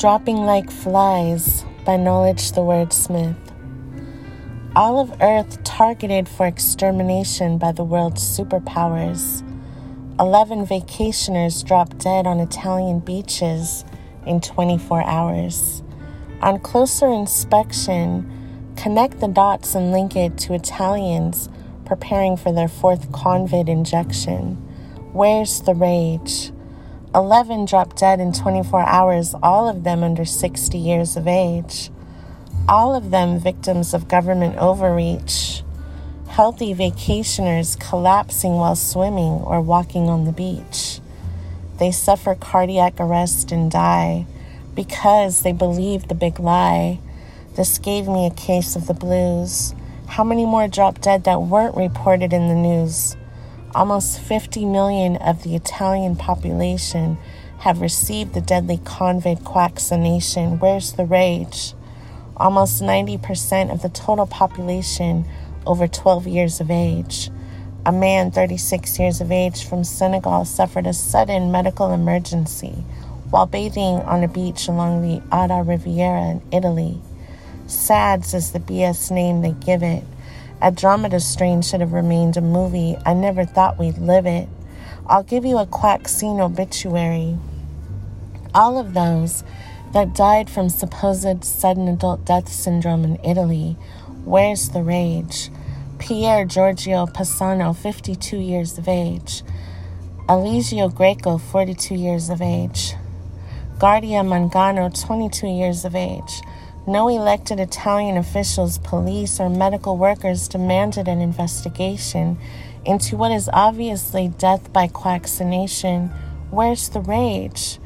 Dropping Like Flies by Knowledge the Wordsmith. All of Earth targeted for extermination by the world's superpowers. Eleven vacationers dropped dead on Italian beaches in 24 hours. On closer inspection, connect the dots and link it to Italians preparing for their fourth COVID injection. Where's the rage? 11 dropped dead in 24 hours, all of them under 60 years of age. All of them victims of government overreach. Healthy vacationers collapsing while swimming or walking on the beach. They suffer cardiac arrest and die because they believed the big lie. This gave me a case of the blues. How many more dropped dead that weren't reported in the news? Almost 50 million of the Italian population have received the deadly COVID vaccination. Where's the rage? Almost 90% of the total population over 12 years of age. A man 36 years of age from Senegal suffered a sudden medical emergency while bathing on a beach along the Adda Riviera in Italy. SADS is the BS name they give it. Andromeda Strain should have remained a movie. I never thought we'd live it. I'll give you a quaccine obituary. All of those that died from supposed sudden adult death syndrome in Italy. Where's the rage? Pier Giorgio Passano, 52 years of age. Eligio Greco, 42 years of age. Guardia Mangano, 22 years of age. No elected Italian officials, police, or medical workers demanded an investigation into what is obviously death by quaccination. Where's the rage?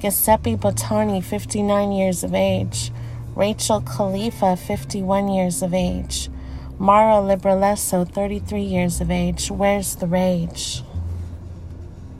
Giuseppe Bottani, 59 years of age. Rachel Khalifa, 51 years of age. Mara Libralesso, 33 years of age. Where's the rage?